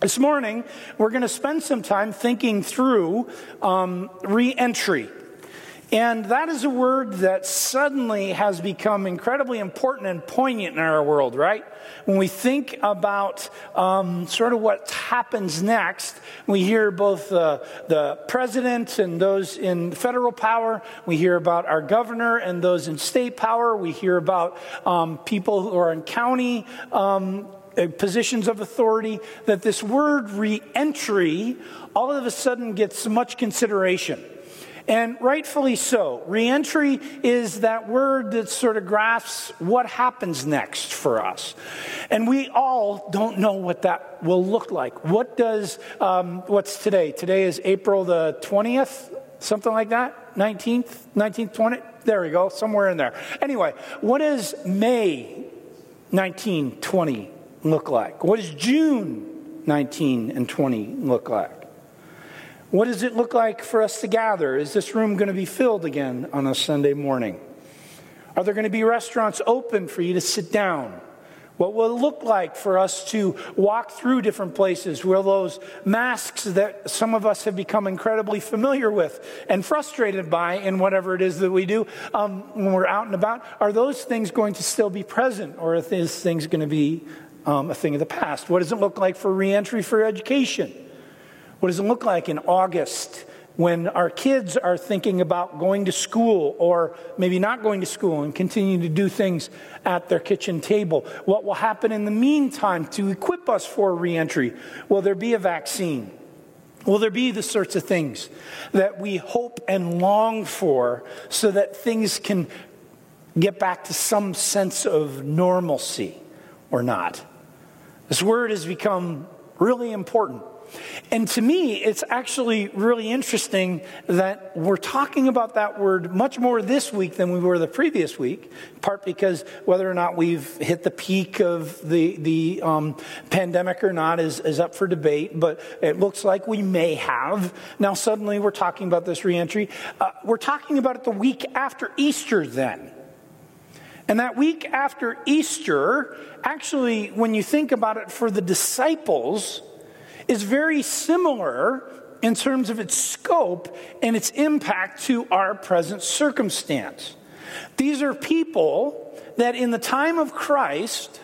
This morning, we're going to spend some time thinking through um, re entry. And that is a word that suddenly has become incredibly important and poignant in our world, right? When we think about um, sort of what happens next, we hear both uh, the president and those in federal power. We hear about our governor and those in state power. We hear about um, people who are in county um, positions of authority. That this word reentry all of a sudden gets much consideration. And rightfully so. Reentry is that word that sort of grasps what happens next for us. And we all don't know what that will look like. What does, um, what's today? Today is April the 20th, something like that? 19th, 19th, 20th? There we go, somewhere in there. Anyway, what is May 1920 look like? What does June 19 and 20 look like? What does it look like for us to gather? Is this room going to be filled again on a Sunday morning? Are there going to be restaurants open for you to sit down? What will it look like for us to walk through different places? Will those masks that some of us have become incredibly familiar with and frustrated by in whatever it is that we do um, when we're out and about, are those things going to still be present or are these things going to be um, a thing of the past? What does it look like for reentry for education? What does it look like in August when our kids are thinking about going to school or maybe not going to school and continuing to do things at their kitchen table? What will happen in the meantime to equip us for reentry? Will there be a vaccine? Will there be the sorts of things that we hope and long for so that things can get back to some sense of normalcy or not? This word has become really important and to me, it's actually really interesting that we're talking about that word much more this week than we were the previous week, part because whether or not we've hit the peak of the, the um, pandemic or not is, is up for debate, but it looks like we may have. Now, suddenly we're talking about this reentry. Uh, we're talking about it the week after Easter, then. And that week after Easter, actually, when you think about it for the disciples, is very similar in terms of its scope and its impact to our present circumstance. These are people that in the time of Christ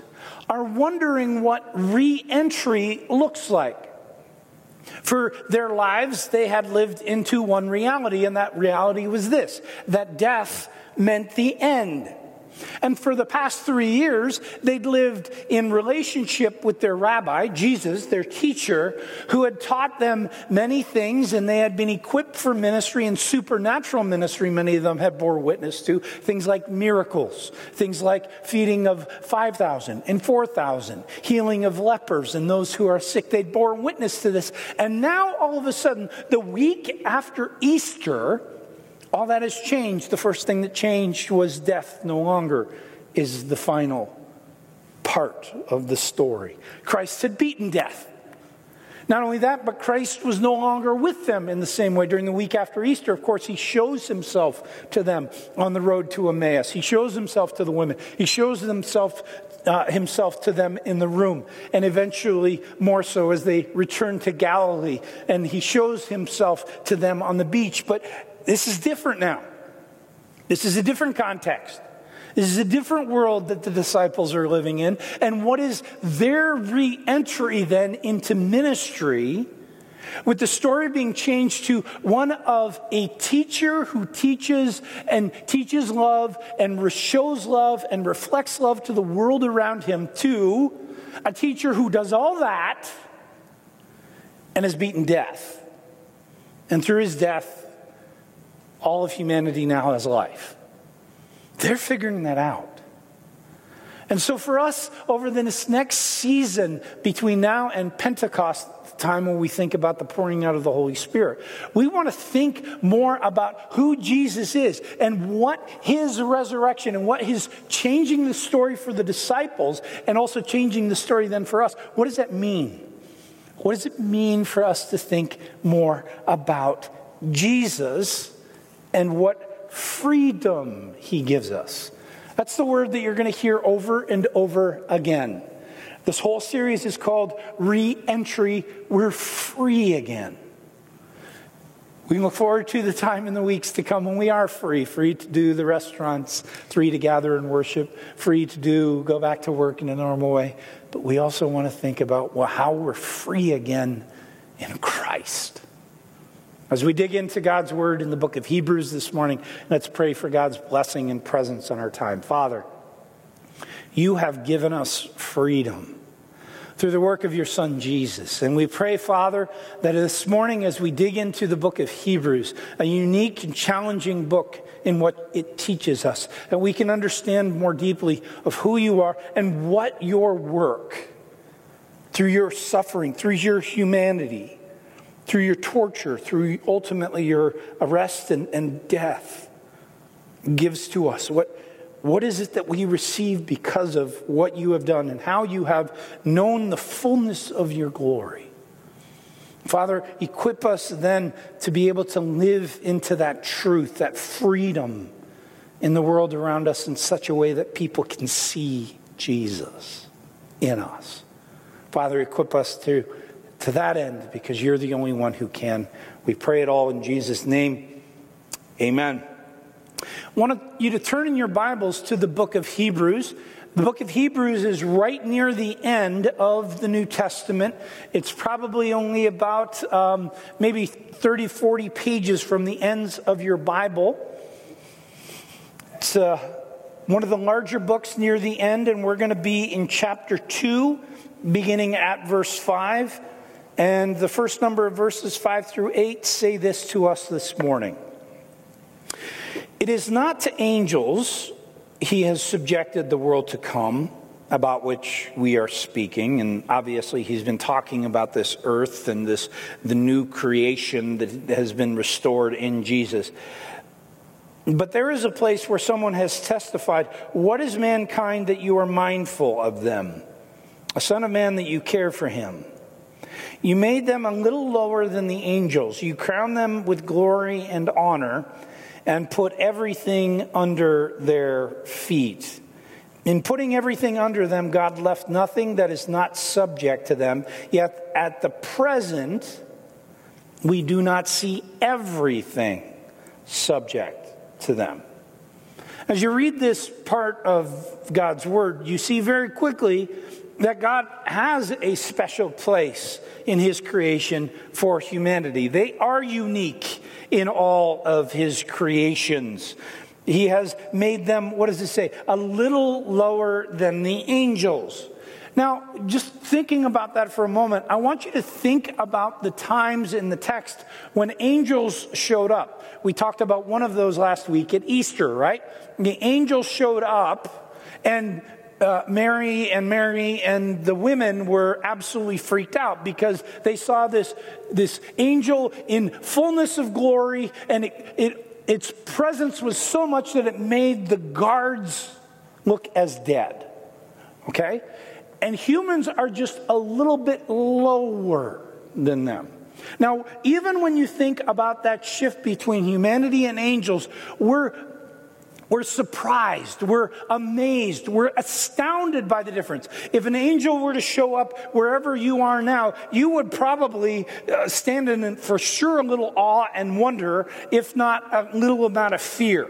are wondering what re entry looks like. For their lives, they had lived into one reality, and that reality was this that death meant the end. And for the past three years, they'd lived in relationship with their rabbi, Jesus, their teacher, who had taught them many things, and they had been equipped for ministry and supernatural ministry. Many of them had bore witness to things like miracles, things like feeding of 5,000 and 4,000, healing of lepers and those who are sick. They'd bore witness to this. And now, all of a sudden, the week after Easter, all that has changed. The first thing that changed was death no longer is the final part of the story. Christ had beaten death. Not only that, but Christ was no longer with them in the same way during the week after Easter. Of course, he shows himself to them on the road to Emmaus. He shows himself to the women. He shows himself, uh, himself to them in the room, and eventually more so as they return to Galilee. And he shows himself to them on the beach. But this is different now. This is a different context. This is a different world that the disciples are living in. And what is their re entry then into ministry? With the story being changed to one of a teacher who teaches and teaches love and shows love and reflects love to the world around him, to a teacher who does all that and has beaten death. And through his death, all of humanity now has life. They're figuring that out. And so, for us, over this next season between now and Pentecost the time when we think about the pouring out of the Holy Spirit, we want to think more about who Jesus is and what his resurrection and what his changing the story for the disciples and also changing the story then for us. What does that mean? What does it mean for us to think more about Jesus? And what freedom he gives us. That's the word that you're going to hear over and over again. This whole series is called Re Entry. We're free again. We look forward to the time in the weeks to come when we are free, free to do the restaurants, free to gather and worship, free to do go back to work in a normal way. But we also want to think about well, how we're free again in Christ. As we dig into God's word in the book of Hebrews this morning, let's pray for God's blessing and presence on our time. Father, you have given us freedom through the work of your Son Jesus. And we pray, Father, that this morning as we dig into the book of Hebrews, a unique and challenging book in what it teaches us, that we can understand more deeply of who you are and what your work through your suffering, through your humanity, through your torture, through ultimately your arrest and, and death gives to us. What what is it that we receive because of what you have done and how you have known the fullness of your glory? Father, equip us then to be able to live into that truth, that freedom in the world around us in such a way that people can see Jesus in us. Father, equip us to, to that end because you're the only one who can. We pray it all in Jesus' name. Amen. I want you to turn in your Bibles to the book of Hebrews. The book of Hebrews is right near the end of the New Testament. It's probably only about um, maybe 30, 40 pages from the ends of your Bible. It's uh, one of the larger books near the end, and we're going to be in chapter 2, beginning at verse 5. And the first number of verses 5 through 8 say this to us this morning. It is not to angels he has subjected the world to come about which we are speaking. And obviously he's been talking about this earth and this the new creation that has been restored in Jesus. But there is a place where someone has testified what is mankind that you are mindful of them? A son of man that you care for him you made them a little lower than the angels you crowned them with glory and honor and put everything under their feet. In putting everything under them, God left nothing that is not subject to them. Yet at the present, we do not see everything subject to them. As you read this part of God's word, you see very quickly that God has a special place in his creation for humanity. They are unique in all of his creations. He has made them, what does it say? A little lower than the angels. Now, just thinking about that for a moment, I want you to think about the times in the text when angels showed up. We talked about one of those last week at Easter, right? The angels showed up and uh, Mary and Mary and the women were absolutely freaked out because they saw this, this angel in fullness of glory, and it, it, its presence was so much that it made the guards look as dead. Okay? And humans are just a little bit lower than them. Now, even when you think about that shift between humanity and angels, we're we're surprised. We're amazed. We're astounded by the difference. If an angel were to show up wherever you are now, you would probably uh, stand in for sure a little awe and wonder, if not a little amount of fear.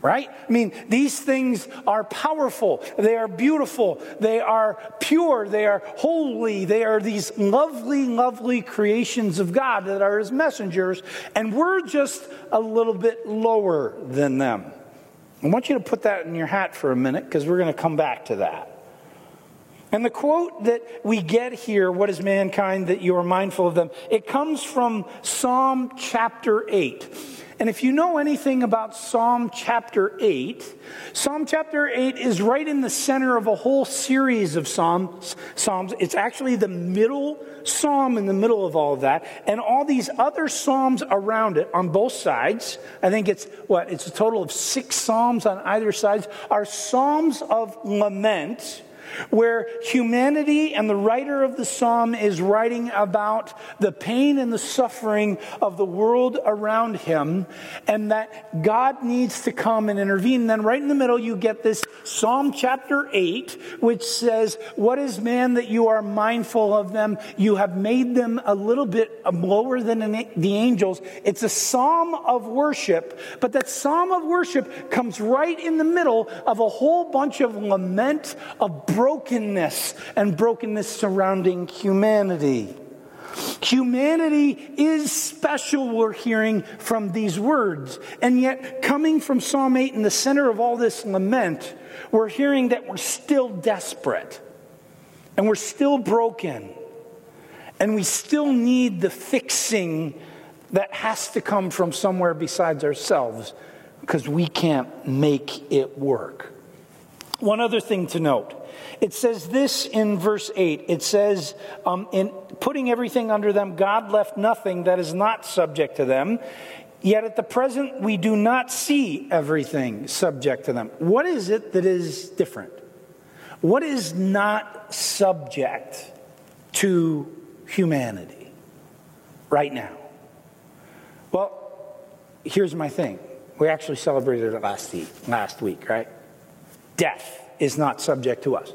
Right? I mean, these things are powerful. They are beautiful. They are pure. They are holy. They are these lovely, lovely creations of God that are His messengers. And we're just a little bit lower than them. I want you to put that in your hat for a minute because we're going to come back to that. And the quote that we get here, What is mankind that you are mindful of them? It comes from Psalm chapter 8. And if you know anything about Psalm chapter 8, Psalm chapter 8 is right in the center of a whole series of Psalms. Psalms. It's actually the middle psalm in the middle of all of that. And all these other psalms around it on both sides, I think it's what? It's a total of six psalms on either side, are psalms of lament where humanity and the writer of the psalm is writing about the pain and the suffering of the world around him, and that God needs to come and intervene. And then, right in the middle, you get this Psalm chapter 8, which says, What is man that you are mindful of them? You have made them a little bit lower than the angels. It's a psalm of worship, but that psalm of worship comes right in the middle of a whole bunch of lament, of brokenness, and brokenness surrounding humanity. Humanity is special, we're hearing from these words. And yet, coming from Psalm 8 in the center of all this lament, we're hearing that we're still desperate and we're still broken and we still need the fixing that has to come from somewhere besides ourselves because we can't make it work. One other thing to note it says this in verse 8. It says, um, in putting everything under them, God left nothing that is not subject to them. Yet at the present, we do not see everything subject to them. What is it that is different? What is not subject to humanity right now? Well, here's my thing. We actually celebrated it last week, last week, right? Death is not subject to us.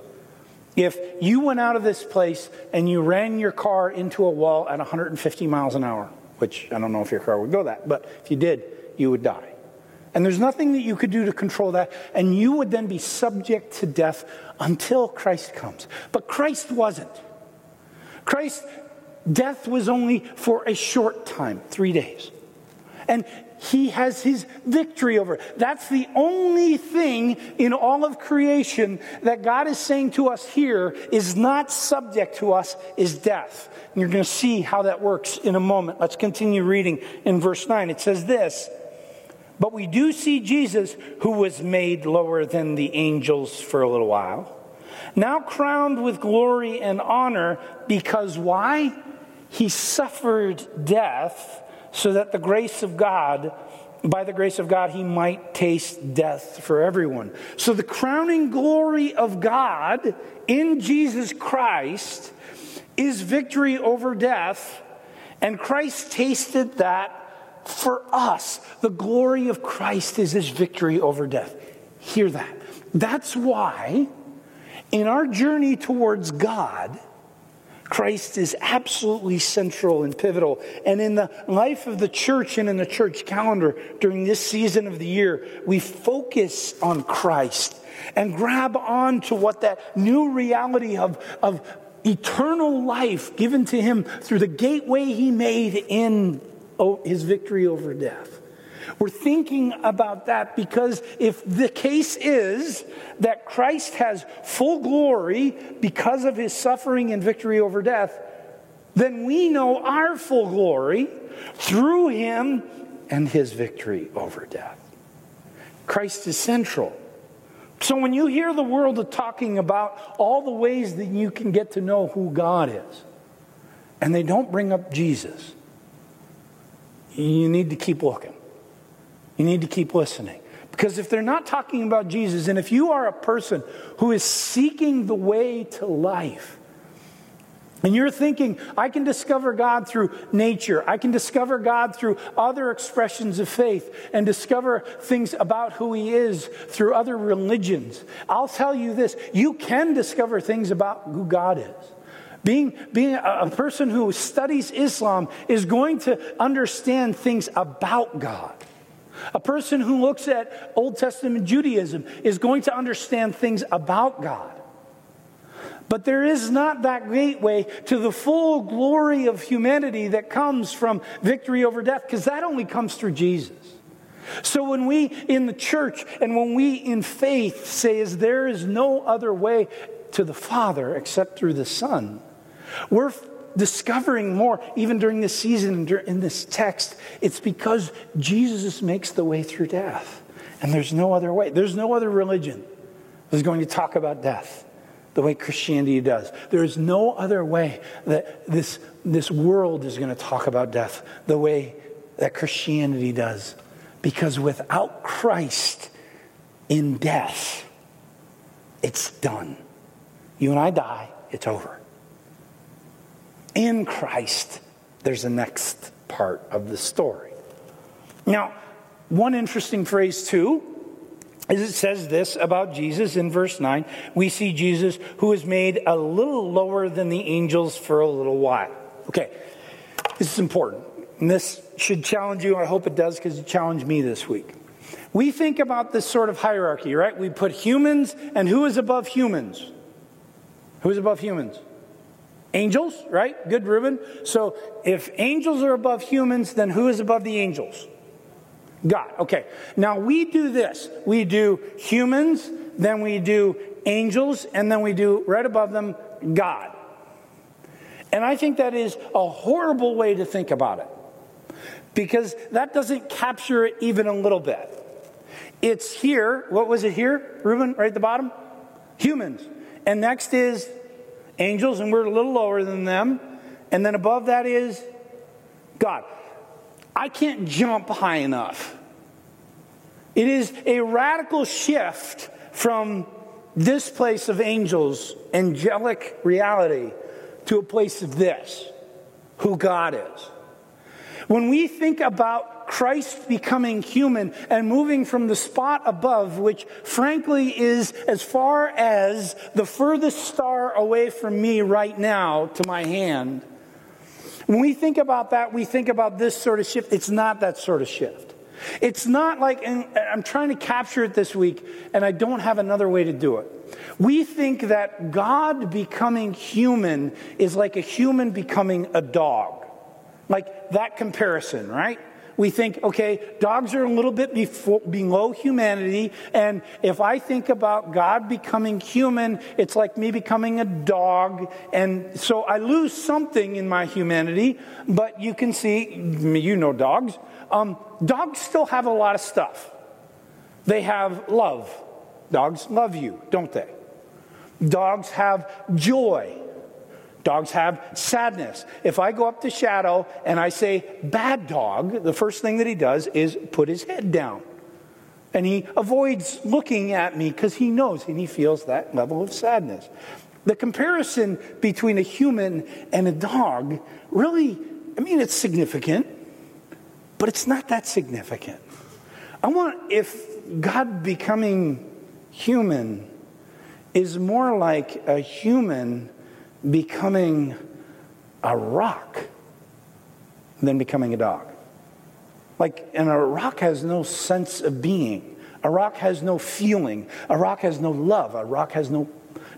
If you went out of this place and you ran your car into a wall at 150 miles an hour, which I don't know if your car would go that, but if you did, you would die. And there's nothing that you could do to control that, and you would then be subject to death until Christ comes. But Christ wasn't. Christ, death was only for a short time, three days. And he has his victory over. That's the only thing in all of creation that God is saying to us here is not subject to us is death. And you're going to see how that works in a moment. Let's continue reading in verse 9. It says this But we do see Jesus, who was made lower than the angels for a little while, now crowned with glory and honor, because why? He suffered death so that the grace of God, by the grace of God, he might taste death for everyone. So the crowning glory of God in Jesus Christ is victory over death, and Christ tasted that for us. The glory of Christ is his victory over death. Hear that. That's why in our journey towards God, Christ is absolutely central and pivotal. And in the life of the church and in the church calendar during this season of the year, we focus on Christ and grab on to what that new reality of, of eternal life given to him through the gateway he made in oh, his victory over death. We're thinking about that because if the case is that Christ has full glory because of his suffering and victory over death, then we know our full glory through him and his victory over death. Christ is central. So when you hear the world talking about all the ways that you can get to know who God is, and they don't bring up Jesus, you need to keep looking. You need to keep listening. Because if they're not talking about Jesus, and if you are a person who is seeking the way to life, and you're thinking, I can discover God through nature. I can discover God through other expressions of faith and discover things about who He is through other religions. I'll tell you this you can discover things about who God is. Being, being a, a person who studies Islam is going to understand things about God. A person who looks at Old Testament Judaism is going to understand things about God. But there is not that gateway to the full glory of humanity that comes from victory over death, because that only comes through Jesus. So when we in the church and when we in faith say is there is no other way to the Father except through the Son, we're discovering more, even during this season in this text, it's because Jesus makes the way through death. And there's no other way. There's no other religion that's going to talk about death the way Christianity does. There is no other way that this, this world is going to talk about death the way that Christianity does. Because without Christ in death, it's done. You and I die, it's over. In Christ, there's a next part of the story. Now, one interesting phrase, too, is it says this about Jesus in verse 9. We see Jesus who is made a little lower than the angels for a little while. Okay, this is important. And this should challenge you. I hope it does because it challenged me this week. We think about this sort of hierarchy, right? We put humans, and who is above humans? Who is above humans? Angels, right? Good, Reuben. So if angels are above humans, then who is above the angels? God. Okay. Now we do this. We do humans, then we do angels, and then we do right above them God. And I think that is a horrible way to think about it because that doesn't capture it even a little bit. It's here. What was it here, Reuben, right at the bottom? Humans. And next is angels, and we're a little lower than them. And then above that is God. I can't jump high enough. It is a radical shift from this place of angels, angelic reality, to a place of this, who God is. When we think about Christ becoming human and moving from the spot above, which frankly is as far as the furthest star away from me right now to my hand, when we think about that, we think about this sort of shift. It's not that sort of shift. It's not like, I'm trying to capture it this week, and I don't have another way to do it. We think that God becoming human is like a human becoming a dog. Like that comparison, right? We think, okay, dogs are a little bit before, below humanity, and if I think about God becoming human, it's like me becoming a dog, and so I lose something in my humanity, but you can see, you know dogs, um, dogs still have a lot of stuff. They have love. Dogs love you, don't they? Dogs have joy. Dogs have sadness. If I go up to Shadow and I say, bad dog, the first thing that he does is put his head down. And he avoids looking at me because he knows and he feels that level of sadness. The comparison between a human and a dog really, I mean, it's significant, but it's not that significant. I want, if God becoming human is more like a human becoming a rock than becoming a dog. Like, and a rock has no sense of being. A rock has no feeling. A rock has no love. A rock has no,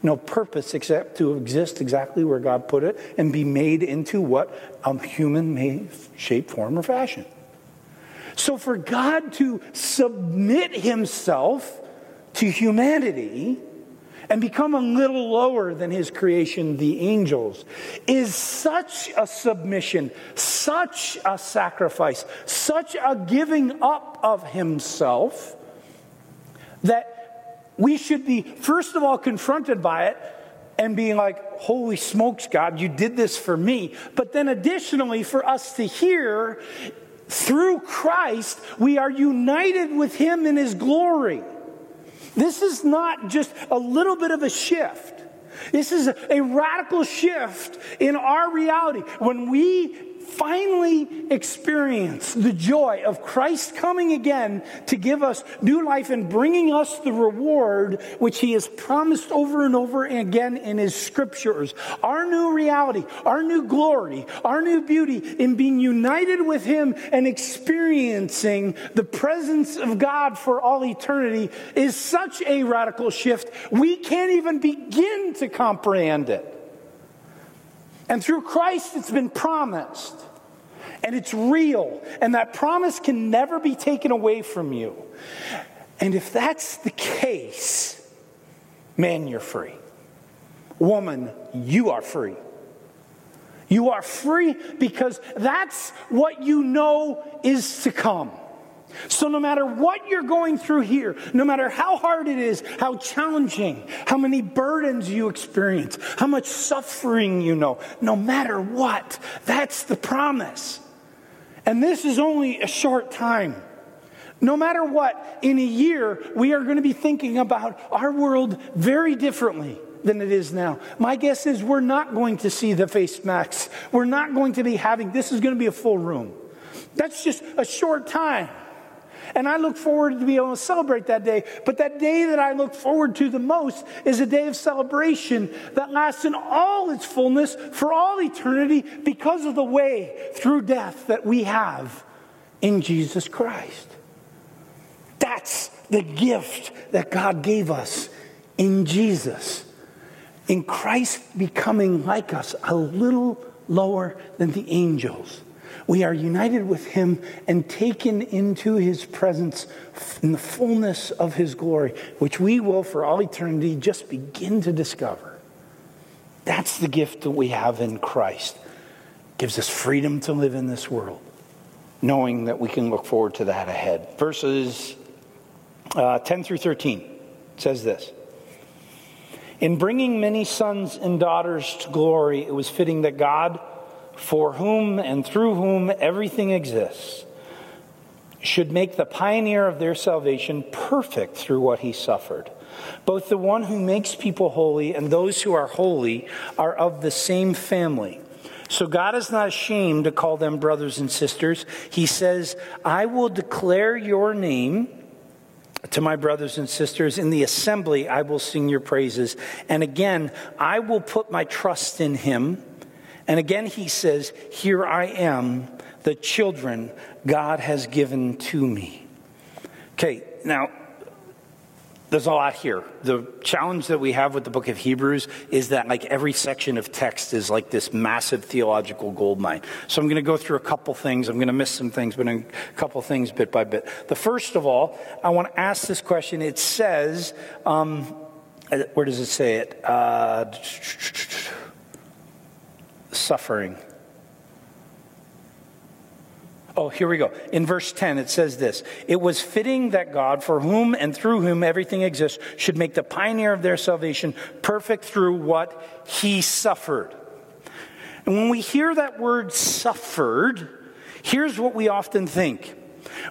no purpose except to exist exactly where God put it and be made into what a human may shape, form, or fashion. So, for God to submit himself to humanity, and become a little lower than his creation, the angels, is such a submission, such a sacrifice, such a giving up of himself that we should be, first of all, confronted by it and being like, Holy smokes, God, you did this for me. But then additionally, for us to hear, through Christ, we are united with him in his glory. This is not just a little bit of a shift. This is a, radical shift in our reality. When we finally experience the joy of Christ coming again to give us new life and bringing us the reward which He has promised over and over again in His scriptures. Our new reality, our new glory, our new beauty in being united with Him and experiencing the presence of God for all eternity is such a radical shift, we can't even begin to comprehend it. And through Christ, it's been promised. And it's real. And that promise can never be taken away from you. And if that's the case, man, you're free. Woman, you are free. You are free because that's what you know is to come. So, no matter what you're going through here, no matter how hard it is, how challenging, how many burdens you experience, how much suffering you know, no matter what, that's the promise. And this is only a short time. No matter what, in a year, we are going to be thinking about our world very differently than it is now. My guess is we're not going to see the face masks. We're not going to be having, this is going to be a full room. That's just a short time. And I look forward to be able to celebrate that day. But that day that I look forward to the most is a day of celebration that lasts in all its fullness for all eternity because of the way through death that we have in Jesus Christ. That's the gift that God gave us in Jesus. In Christ becoming like us, a little lower than the angels. We are united with him and taken into his presence in the fullness of his glory, which we will for all eternity just begin to discover. That's the gift that we have in Christ. It gives us freedom to live in this world, knowing that we can look forward to that ahead. Verses uh, 10 through 13 says this. In bringing many sons and daughters to glory, it was fitting that God, for whom and through whom everything exists, should make the pioneer of their salvation perfect through what he suffered. Both the one who makes people holy and those who are holy are of the same family. So God is not ashamed to call them brothers and sisters. He says, I will declare your name to my brothers and sisters, in the assembly I will sing your praises. And again, I will put my trust in him. And again, he says, Here I am, the children God has given to me. Okay, now there's a lot here. The challenge that we have with the book of Hebrews is that like every section of text is like this massive theological gold mine. So I'm going to go through a couple things. I'm going to miss some things, but a couple things bit by bit. The first of all, I want to ask this question. It says, um, where does it say it? Uh, suffering. Oh, here we go. In verse 10, it says this It was fitting that God, for whom and through whom everything exists, should make the pioneer of their salvation perfect through what he suffered. And when we hear that word suffered, here's what we often think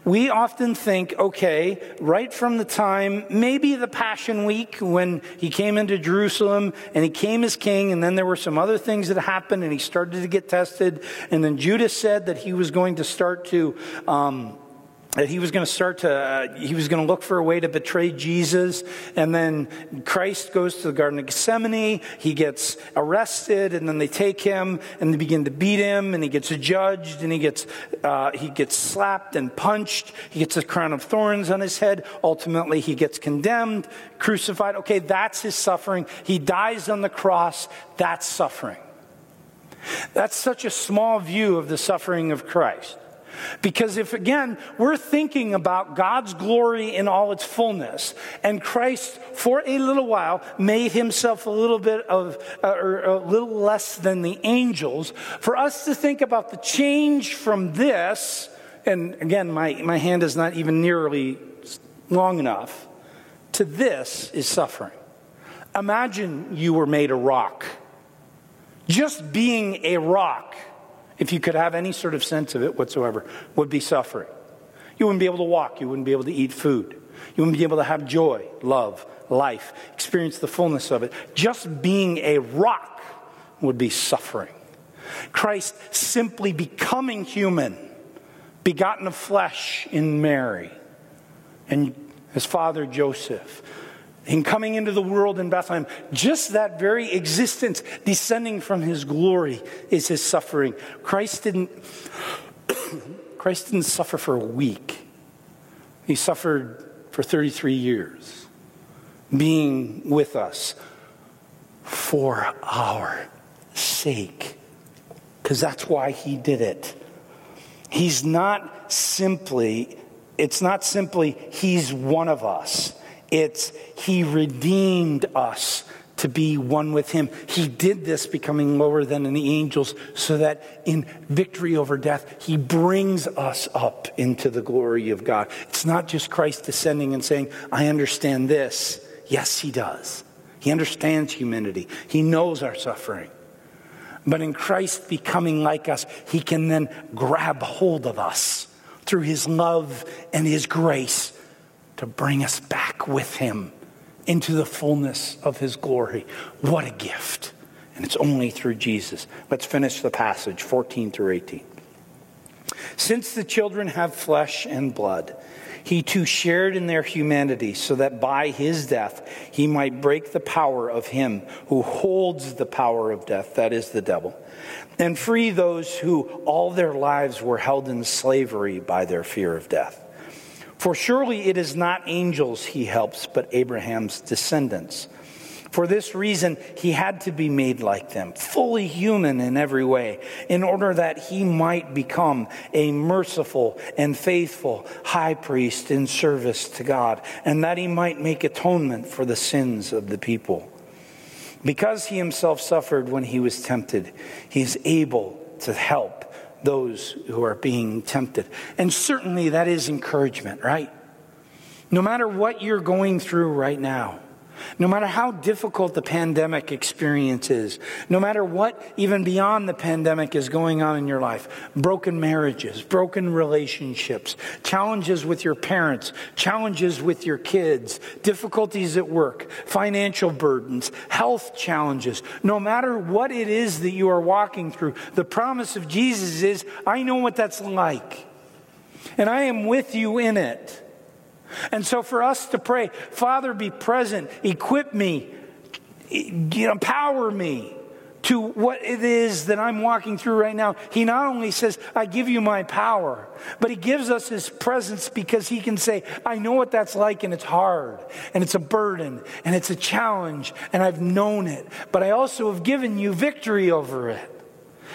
we often think, okay, right from the time, maybe the Passion Week when he came into Jerusalem and he came as king, and then there were some other things that happened and he started to get tested, and then Judas said that he was going to start to. Um, that he was going to start to uh, he was going to look for a way to betray jesus. And then christ goes to the garden of gethsemane. He gets arrested and then they take him and they begin to beat him and he gets judged and he gets uh, he gets slapped and punched. He gets a crown of thorns on his head. Ultimately he gets condemned crucified. Okay that's his suffering. He dies on the cross. That's suffering. That's such a small view of the suffering of christ because if, again, we're thinking about God's glory in all its fullness, and Christ, for a little while, made himself a little bit of, uh, or a little less than the angels, for us to think about the change from this, and again, my, my hand is not even nearly long enough, to this is suffering. Imagine you were made a rock. Just being a rock if you could have any sort of sense of it whatsoever, would be suffering. You wouldn't be able to walk. You wouldn't be able to eat food. You wouldn't be able to have joy, love, life, experience the fullness of it. Just being a rock would be suffering. Christ simply becoming human, begotten of flesh in Mary, and his father Joseph, in coming into the world in Bethlehem, just that very existence descending from his glory is his suffering. Christ didn't, Christ didn't suffer for a week. He suffered for 33 years, being with us for our sake. Because that's why he did it. He's not simply, it's not simply, he's one of us. It's He redeemed us to be one with Him. He did this becoming lower than the angels so that in victory over death, He brings us up into the glory of God. It's not just Christ descending and saying, I understand this. Yes, He does. He understands humanity, He knows our suffering. But in Christ becoming like us, He can then grab hold of us through His love and His grace to bring us back with him into the fullness of his glory. What a gift. And it's only through Jesus. Let's finish the passage 14 through 18. Since the children have flesh and blood, he too shared in their humanity, so that by his death he might break the power of him who holds the power of death, that is the devil, and free those who all their lives were held in slavery by their fear of death. For surely it is not angels he helps, but Abraham's descendants. For this reason, he had to be made like them, fully human in every way, in order that he might become a merciful and faithful high priest in service to God, and that he might make atonement for the sins of the people. Because he himself suffered when he was tempted, he is able to help those who are being tempted. And certainly that is encouragement, right? No matter what you're going through right now, no matter how difficult the pandemic experience is, no matter what even beyond the pandemic is going on in your life broken marriages, broken relationships, challenges with your parents, challenges with your kids, difficulties at work, financial burdens, health challenges no matter what it is that you are walking through, the promise of Jesus is I know what that's like, and I am with you in it. And so for us to pray, Father, be present, equip me, empower me to what it is that I'm walking through right now. He not only says, I give you my power, but he gives us his presence because he can say, I know what that's like and it's hard and it's a burden and it's a challenge and I've known it, but I also have given you victory over it.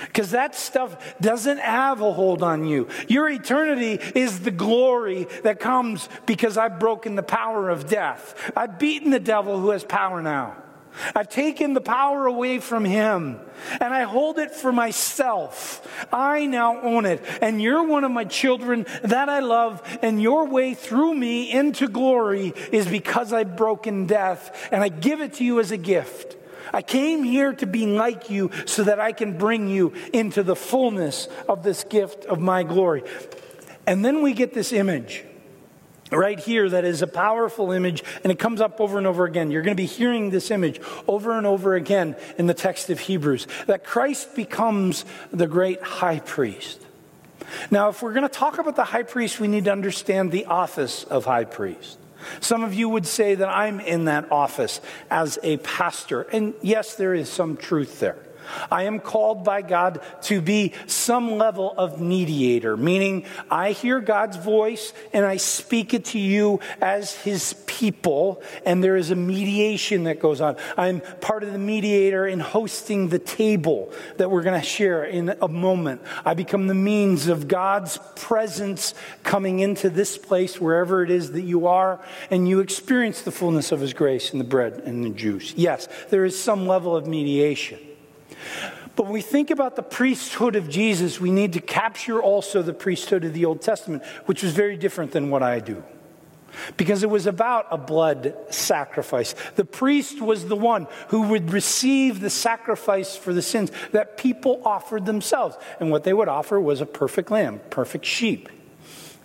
Because that stuff doesn't have a hold on you. Your eternity is the glory that comes because I've broken the power of death. I've beaten the devil who has power now. I've taken the power away from him and I hold it for myself. I now own it. And you're one of my children that I love. And your way through me into glory is because I've broken death and I give it to you as a gift. I came here to be like you so that I can bring you into the fullness of this gift of my glory. And then we get this image right here that is a powerful image and it comes up over and over again. You're going to be hearing this image over and over again in the text of Hebrews that Christ becomes the great high priest. Now, if we're going to talk about the high priest, we need to understand the office of high priest. Some of you would say that I'm in that office as a pastor. And yes, there is some truth there. I am called by God to be some level of mediator, meaning I hear God's voice and I speak it to you as his people, and there is a mediation that goes on. I'm part of the mediator in hosting the table that we're going to share in a moment. I become the means of God's presence coming into this place, wherever it is that you are, and you experience the fullness of his grace in the bread and the juice. Yes, there is some level of mediation. But when we think about the priesthood of Jesus, we need to capture also the priesthood of the Old Testament, which was very different than what I do. Because it was about a blood sacrifice. The priest was the one who would receive the sacrifice for the sins that people offered themselves. And what they would offer was a perfect lamb, perfect sheep.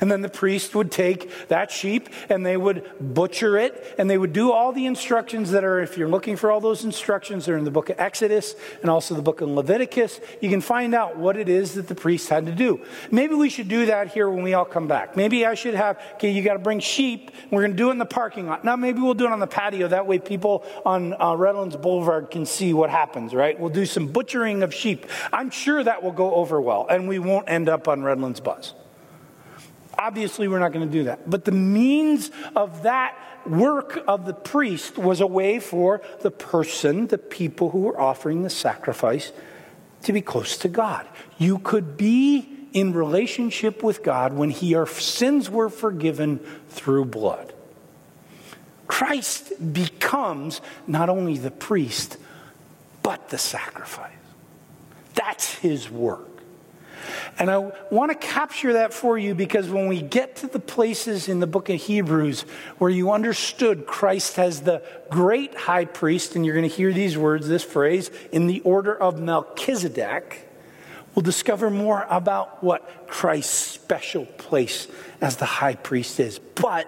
And then the priest would take that sheep and they would butcher it and they would do all the instructions that are, if you're looking for all those instructions, they're in the book of Exodus and also the book of Leviticus. You can find out what it is that the priest had to do. Maybe we should do that here when we all come back. Maybe I should have, okay, you got to bring sheep. We're going to do it in the parking lot. Now, maybe we'll do it on the patio. That way people on uh, Redlands Boulevard can see what happens, right? We'll do some butchering of sheep. I'm sure that will go over well and we won't end up on Redlands Buzz. Obviously, we're not going to do that. But the means of that work of the priest was a way for the person, the people who were offering the sacrifice, to be close to God. You could be in relationship with God when he, your sins were forgiven through blood. Christ becomes not only the priest, but the sacrifice. That's his work. And I want to capture that for you because when we get to the places in the book of Hebrews where you understood Christ as the great high priest, and you're going to hear these words, this phrase, in the order of Melchizedek, we'll discover more about what Christ's special place as the high priest is. But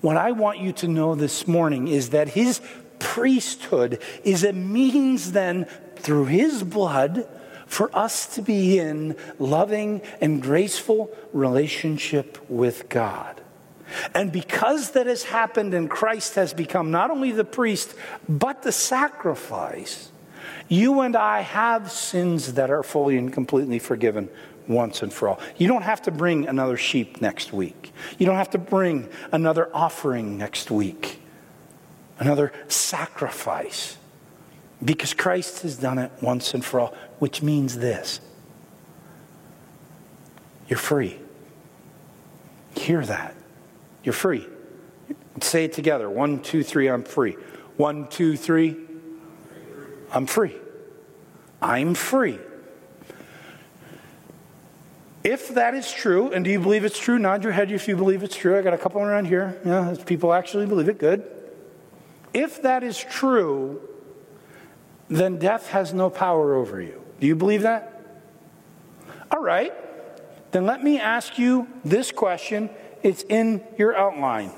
What I want you to know this morning is that his priesthood is a means then through his blood for us to be in loving and graceful relationship with God. And because that has happened and Christ has become not only the priest, but the sacrifice, you and I have sins that are fully and completely forgiven once and for all. You don't have to bring another sheep next week. You don't have to bring another offering next week, another sacrifice, because Christ has done it once and for all, which means this you're free. Hear that. You're free. Say it together. One, two, three, I'm free. One, two, three, I'm free. I'm free. If that is true, and do you believe it's true? Nod your head if you believe it's true. I got a couple around here. Yeah, people actually believe it. Good. If that is true, then death has no power over you. Do you believe that? All right. Then let me ask you this question. It's in your outline.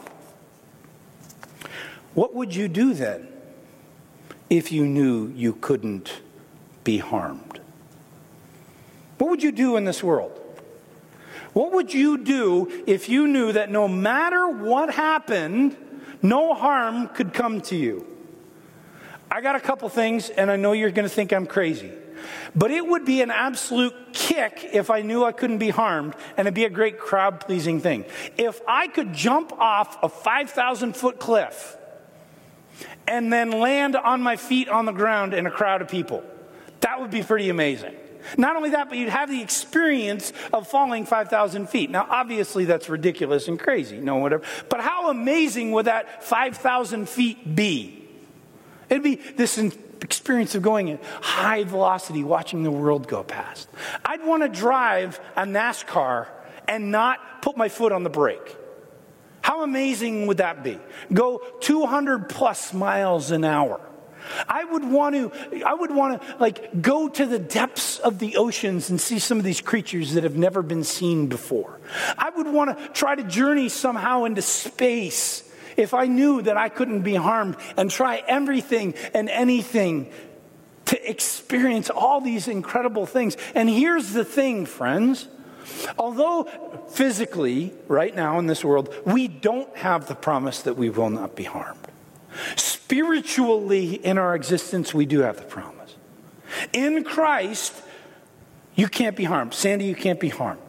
What would you do then if you knew you couldn't be harmed? What would you do in this world? What would you do if you knew that no matter what happened, no harm could come to you? I got a couple things, and I know you're going to think I'm crazy. But it would be an absolute kick if I knew I couldn't be harmed, and it'd be a great crowd pleasing thing. If I could jump off a 5,000 foot cliff and then land on my feet on the ground in a crowd of people, that would be pretty amazing. Not only that, but you'd have the experience of falling 5,000 feet. Now, obviously, that's ridiculous and crazy, no, whatever. But how amazing would that 5,000 feet be? It'd be this experience of going at high velocity, watching the world go past. I'd want to drive a NASCAR and not put my foot on the brake. How amazing would that be? Go 200 plus miles an hour. I would want to, I would want to like go to the depths of the oceans and see some of these creatures that have never been seen before. I would want to try to journey somehow into space if I knew that I couldn't be harmed and try everything and anything to experience all these incredible things. And here's the thing, friends. Although physically, right now in this world, we don't have the promise that we will not be harmed. Spiritually, in our existence, we do have the promise. In Christ, you can't be harmed. Sandy, you can't be harmed.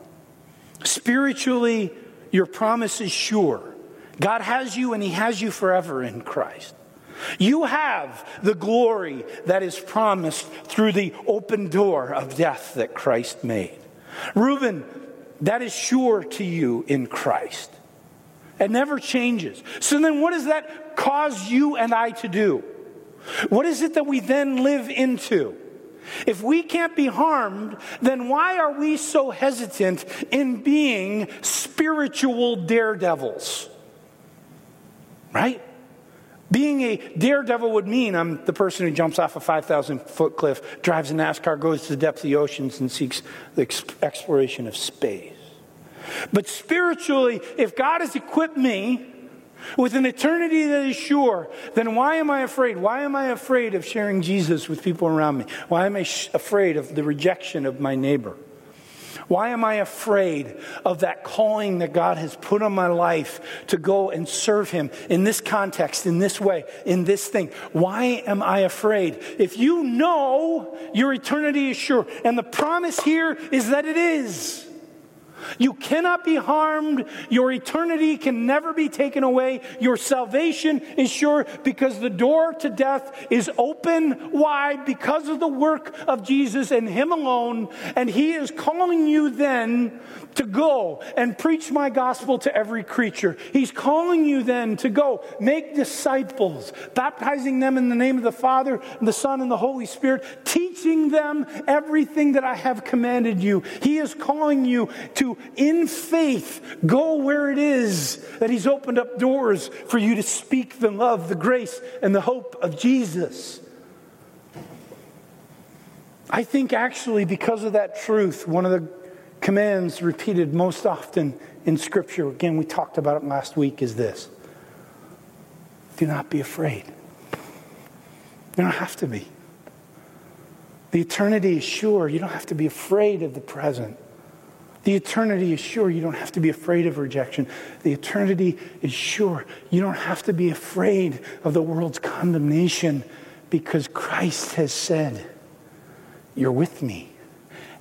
Spiritually, your promise is sure. God has you and He has you forever in Christ. You have the glory that is promised through the open door of death that Christ made. Reuben, that is sure to you in Christ. It never changes. So then, what does that cause you and I to do? What is it that we then live into? If we can't be harmed, then why are we so hesitant in being spiritual daredevils? Right? Being a daredevil would mean I'm the person who jumps off a 5,000 foot cliff, drives a NASCAR, goes to the depths of the oceans, and seeks the exploration of space. But spiritually, if God has equipped me with an eternity that is sure, then why am I afraid? Why am I afraid of sharing Jesus with people around me? Why am I sh- afraid of the rejection of my neighbor? Why am I afraid of that calling that God has put on my life to go and serve Him in this context, in this way, in this thing? Why am I afraid? If you know your eternity is sure, and the promise here is that it is. You cannot be harmed. Your eternity can never be taken away. Your salvation is sure because the door to death is open wide because of the work of Jesus and Him alone. And He is calling you then to go and preach my gospel to every creature. He's calling you then to go make disciples, baptizing them in the name of the Father, and the Son, and the Holy Spirit, teaching them everything that I have commanded you. He is calling you to, in faith, go where it is that He's opened up doors for you to speak the love, the grace, and the hope of Jesus. I think actually, because of that truth, one of the commands repeated most often in Scripture, again, we talked about it last week, is this Do not be afraid. You don't have to be. The eternity is sure. You don't have to be afraid of the present. The eternity is sure. You don't have to be afraid of rejection. The eternity is sure. You don't have to be afraid of the world's condemnation because Christ has said, You're with me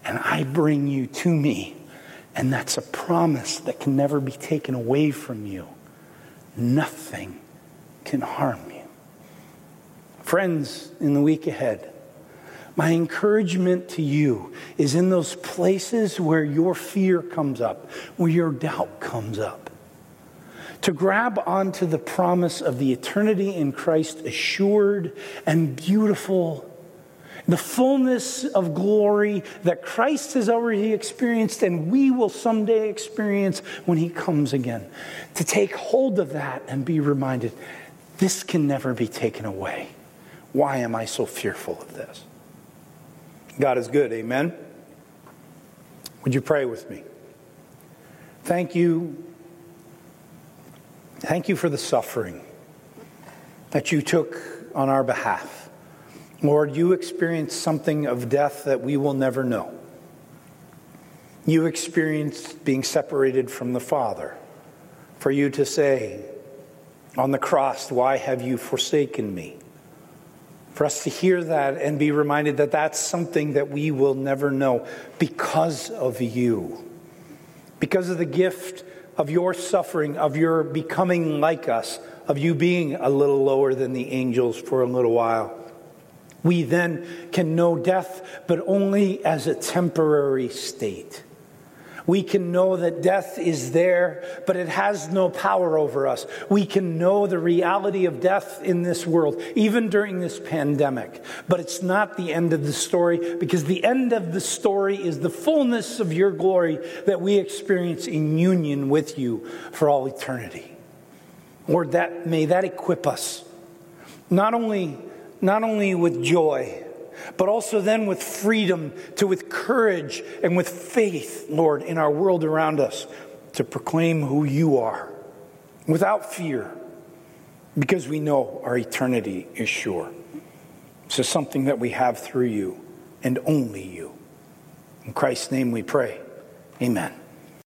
and I bring you to me. And that's a promise that can never be taken away from you. Nothing can harm you. Friends, in the week ahead, my encouragement to you is in those places where your fear comes up, where your doubt comes up, to grab onto the promise of the eternity in Christ, assured and beautiful, the fullness of glory that Christ has already experienced and we will someday experience when he comes again. To take hold of that and be reminded this can never be taken away. Why am I so fearful of this? God is good, amen? Would you pray with me? Thank you. Thank you for the suffering that you took on our behalf. Lord, you experienced something of death that we will never know. You experienced being separated from the Father. For you to say on the cross, Why have you forsaken me? For us to hear that and be reminded that that's something that we will never know because of you. Because of the gift of your suffering, of your becoming like us, of you being a little lower than the angels for a little while. We then can know death, but only as a temporary state. We can know that death is there, but it has no power over us. We can know the reality of death in this world, even during this pandemic. But it's not the end of the story, because the end of the story is the fullness of your glory that we experience in union with you for all eternity. Lord, that, may that equip us, not only, not only with joy, but also then with freedom, to with courage and with faith, Lord, in our world around us, to proclaim who you are without fear, because we know our eternity is sure. So, something that we have through you and only you. In Christ's name we pray. Amen.